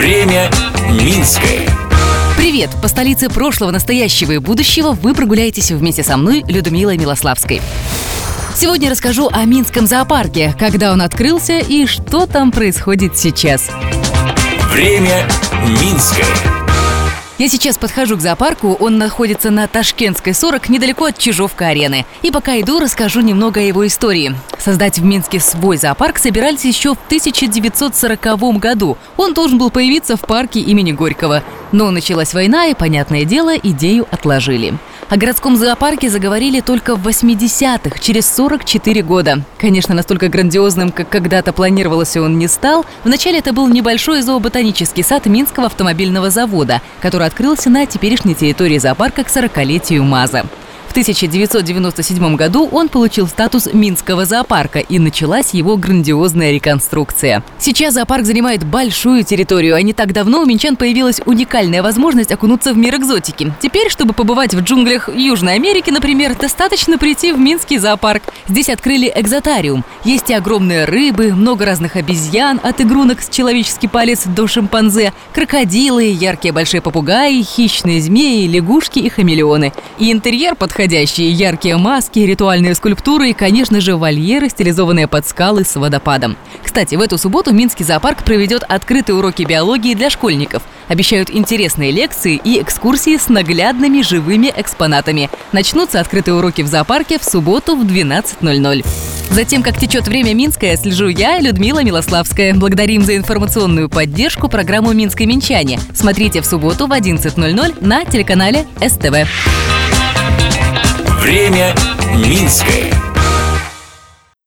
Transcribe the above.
Время Минское. Привет! По столице прошлого, настоящего и будущего вы прогуляетесь вместе со мной, Людмилой Милославской. Сегодня расскажу о Минском зоопарке, когда он открылся и что там происходит сейчас. Время Минское. Я сейчас подхожу к зоопарку, он находится на Ташкентской 40, недалеко от Чижовка-арены. И пока иду, расскажу немного о его истории. Создать в Минске свой зоопарк собирались еще в 1940 году. Он должен был появиться в парке имени Горького. Но началась война, и, понятное дело, идею отложили. О городском зоопарке заговорили только в 80-х, через 44 года. Конечно, настолько грандиозным, как когда-то планировалось, он не стал. Вначале это был небольшой зооботанический сад Минского автомобильного завода, который открылся на теперешней территории зоопарка к 40-летию МАЗа. В 1997 году он получил статус Минского зоопарка и началась его грандиозная реконструкция. Сейчас зоопарк занимает большую территорию, а не так давно у минчан появилась уникальная возможность окунуться в мир экзотики. Теперь, чтобы побывать в джунглях Южной Америки, например, достаточно прийти в Минский зоопарк. Здесь открыли экзотариум. Есть и огромные рыбы, много разных обезьян, от игрунок с человеческий палец до шимпанзе, крокодилы, яркие большие попугаи, хищные змеи, лягушки и хамелеоны. И интерьер подходит подходящие яркие маски, ритуальные скульптуры и, конечно же, вольеры, стилизованные под скалы с водопадом. Кстати, в эту субботу Минский зоопарк проведет открытые уроки биологии для школьников. Обещают интересные лекции и экскурсии с наглядными живыми экспонатами. Начнутся открытые уроки в зоопарке в субботу в 12.00. Затем, как течет время Минское, слежу я, Людмила Милославская. Благодарим за информационную поддержку программу «Минское Минчане». Смотрите в субботу в 11.00 на телеканале СТВ. Время Минское.